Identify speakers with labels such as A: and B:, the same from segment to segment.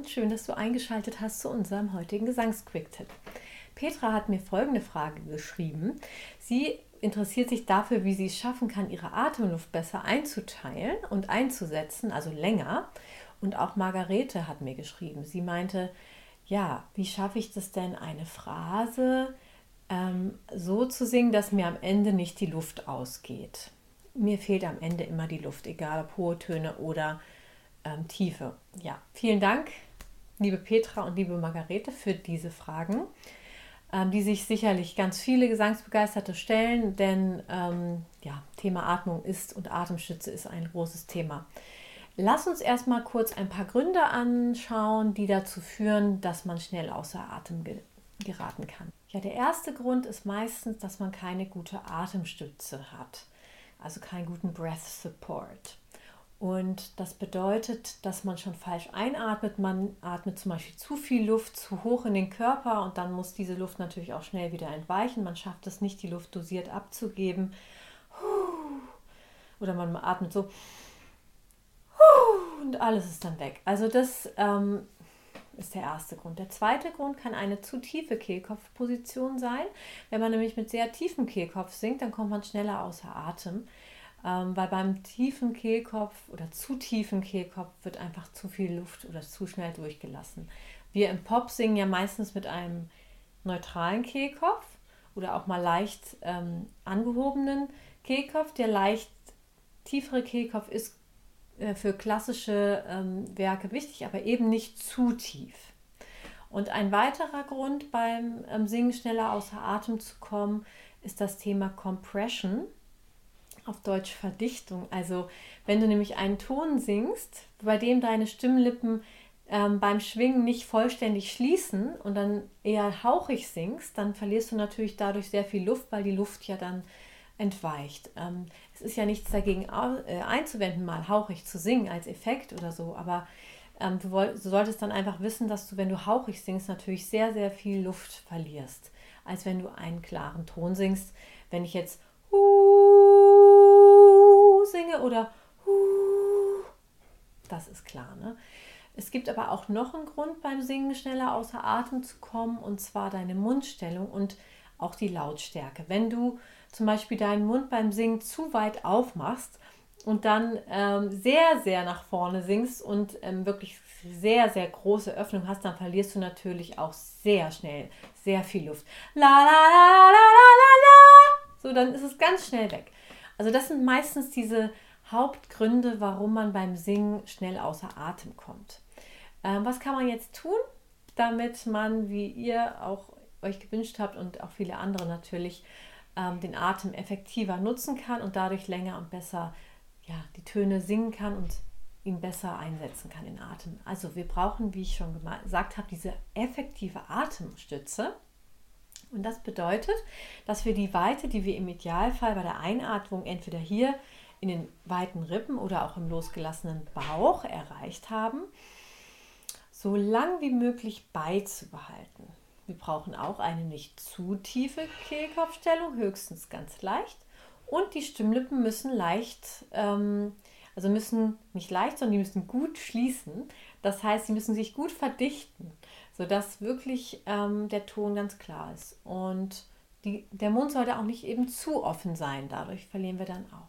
A: und schön, dass du eingeschaltet hast zu unserem heutigen Gesangsquick-Tipp. Petra hat mir folgende Frage geschrieben. Sie interessiert sich dafür, wie sie es schaffen kann, ihre Atemluft besser einzuteilen und einzusetzen, also länger. Und auch Margarete hat mir geschrieben. Sie meinte, ja, wie schaffe ich das denn, eine Phrase ähm, so zu singen, dass mir am Ende nicht die Luft ausgeht? Mir fehlt am Ende immer die Luft, egal ob hohe Töne oder ähm, Tiefe. Ja, vielen Dank, liebe Petra und liebe Margarete, für diese Fragen, ähm, die sich sicherlich ganz viele Gesangsbegeisterte stellen, denn ähm, ja, Thema Atmung ist und Atemstütze ist ein großes Thema. Lass uns erstmal kurz ein paar Gründe anschauen, die dazu führen, dass man schnell außer Atem ge geraten kann. Ja, der erste Grund ist meistens, dass man keine gute Atemstütze hat, also keinen guten Breath Support. Und das bedeutet, dass man schon falsch einatmet. Man atmet zum Beispiel zu viel Luft zu hoch in den Körper und dann muss diese Luft natürlich auch schnell wieder entweichen. Man schafft es nicht, die Luft dosiert abzugeben. Oder man atmet so und alles ist dann weg. Also das ähm, ist der erste Grund. Der zweite Grund kann eine zu tiefe Kehlkopfposition sein. Wenn man nämlich mit sehr tiefem Kehlkopf singt, dann kommt man schneller außer Atem. Ähm, weil beim tiefen Kehlkopf oder zu tiefen Kehlkopf wird einfach zu viel Luft oder zu schnell durchgelassen. Wir im Pop singen ja meistens mit einem neutralen Kehlkopf oder auch mal leicht ähm, angehobenen Kehlkopf. Der leicht tiefere Kehlkopf ist äh, für klassische ähm, Werke wichtig, aber eben nicht zu tief. Und ein weiterer Grund beim ähm, Singen schneller außer Atem zu kommen, ist das Thema Compression auf Deutsch Verdichtung. Also wenn du nämlich einen Ton singst, bei dem deine Stimmlippen ähm, beim Schwingen nicht vollständig schließen und dann eher hauchig singst, dann verlierst du natürlich dadurch sehr viel Luft, weil die Luft ja dann entweicht. Ähm, es ist ja nichts dagegen äh, einzuwenden, mal hauchig zu singen als Effekt oder so, aber ähm, du, du solltest dann einfach wissen, dass du, wenn du hauchig singst, natürlich sehr, sehr viel Luft verlierst, als wenn du einen klaren Ton singst. Wenn ich jetzt singe oder das ist klar. Ne? Es gibt aber auch noch einen Grund beim Singen schneller außer Atem zu kommen und zwar deine Mundstellung und auch die Lautstärke. Wenn du zum Beispiel deinen Mund beim Singen zu weit aufmachst und dann ähm, sehr, sehr nach vorne singst und ähm, wirklich sehr, sehr große Öffnung hast, dann verlierst du natürlich auch sehr schnell sehr viel Luft. La la la la la la la. So, dann ist es ganz schnell weg. Also das sind meistens diese Hauptgründe, warum man beim Singen schnell außer Atem kommt. Ähm, was kann man jetzt tun, damit man, wie ihr auch euch gewünscht habt und auch viele andere natürlich, ähm, den Atem effektiver nutzen kann und dadurch länger und besser ja, die Töne singen kann und ihn besser einsetzen kann in Atem. Also wir brauchen, wie ich schon gesagt habe, diese effektive Atemstütze. Und das bedeutet, dass wir die Weite, die wir im Idealfall bei der Einatmung entweder hier in den weiten Rippen oder auch im losgelassenen Bauch erreicht haben, so lang wie möglich beizubehalten. Wir brauchen auch eine nicht zu tiefe Kehlkopfstellung, höchstens ganz leicht. Und die Stimmlippen müssen leicht, ähm, also müssen nicht leicht, sondern die müssen gut schließen. Das heißt, sie müssen sich gut verdichten sodass wirklich ähm, der Ton ganz klar ist. Und die, der Mund sollte auch nicht eben zu offen sein, dadurch verlieren wir dann auch.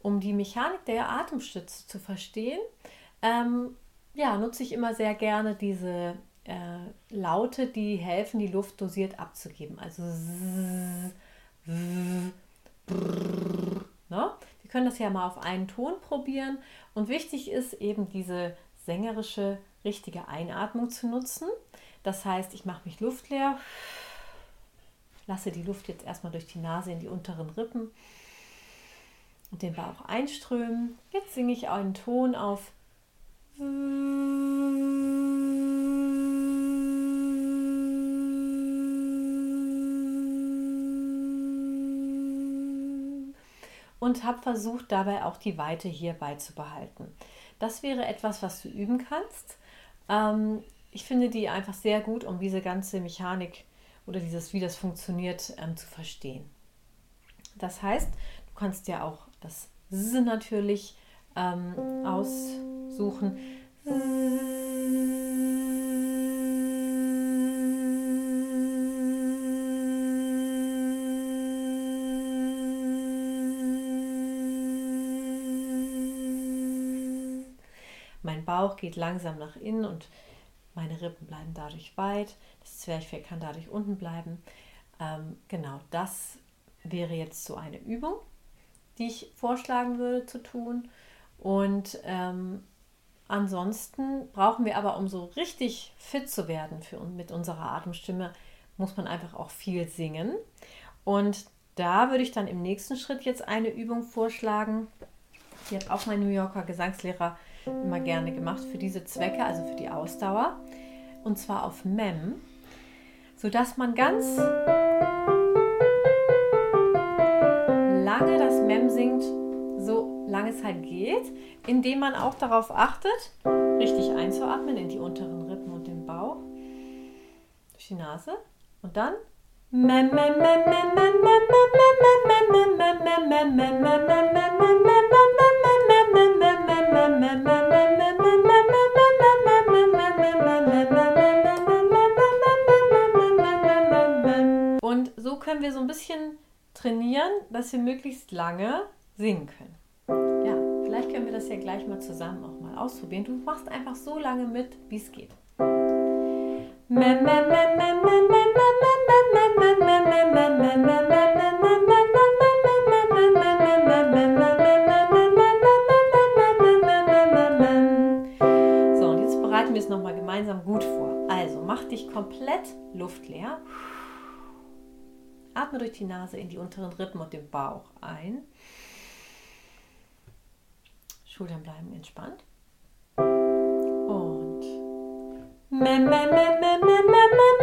A: Um die Mechanik der Atemstütze zu verstehen, ähm, ja, nutze ich immer sehr gerne diese äh, Laute, die helfen, die Luft dosiert abzugeben. Also ne? Wir können das ja mal auf einen Ton probieren. Und wichtig ist eben diese sängerische richtige Einatmung zu nutzen. Das heißt, ich mache mich luftleer, lasse die Luft jetzt erstmal durch die Nase in die unteren Rippen und den Bauch einströmen. Jetzt singe ich einen Ton auf. Und habe versucht, dabei auch die Weite hier beizubehalten. Das wäre etwas, was du üben kannst. Ähm, ich finde die einfach sehr gut, um diese ganze Mechanik oder dieses, wie das funktioniert, ähm, zu verstehen. Das heißt, du kannst ja auch das S natürlich ähm, aussuchen. S Bauch geht langsam nach innen und meine Rippen bleiben dadurch weit. Das Zwerchfell kann dadurch unten bleiben. Ähm, genau, das wäre jetzt so eine Übung, die ich vorschlagen würde zu tun. Und ähm, ansonsten brauchen wir aber, um so richtig fit zu werden für, mit unserer Atemstimme, muss man einfach auch viel singen. Und da würde ich dann im nächsten Schritt jetzt eine Übung vorschlagen. Die hat auch mein New Yorker Gesangslehrer immer gerne gemacht für diese Zwecke, also für die Ausdauer. Und zwar auf Mem, sodass man ganz lange das Mem singt, so lange es halt geht, indem man auch darauf achtet, richtig einzuatmen in die unteren Rippen und den Bauch durch die Nase und dann und dass wir möglichst lange singen können. Ja, vielleicht können wir das ja gleich mal zusammen auch mal ausprobieren. Du machst einfach so lange mit, wie es geht. So, und jetzt bereiten wir es nochmal gemeinsam gut vor. Also, mach dich komplett luftleer. Atme durch die Nase in die unteren Rippen und den Bauch ein. Schultern bleiben entspannt. Und bis dahin komme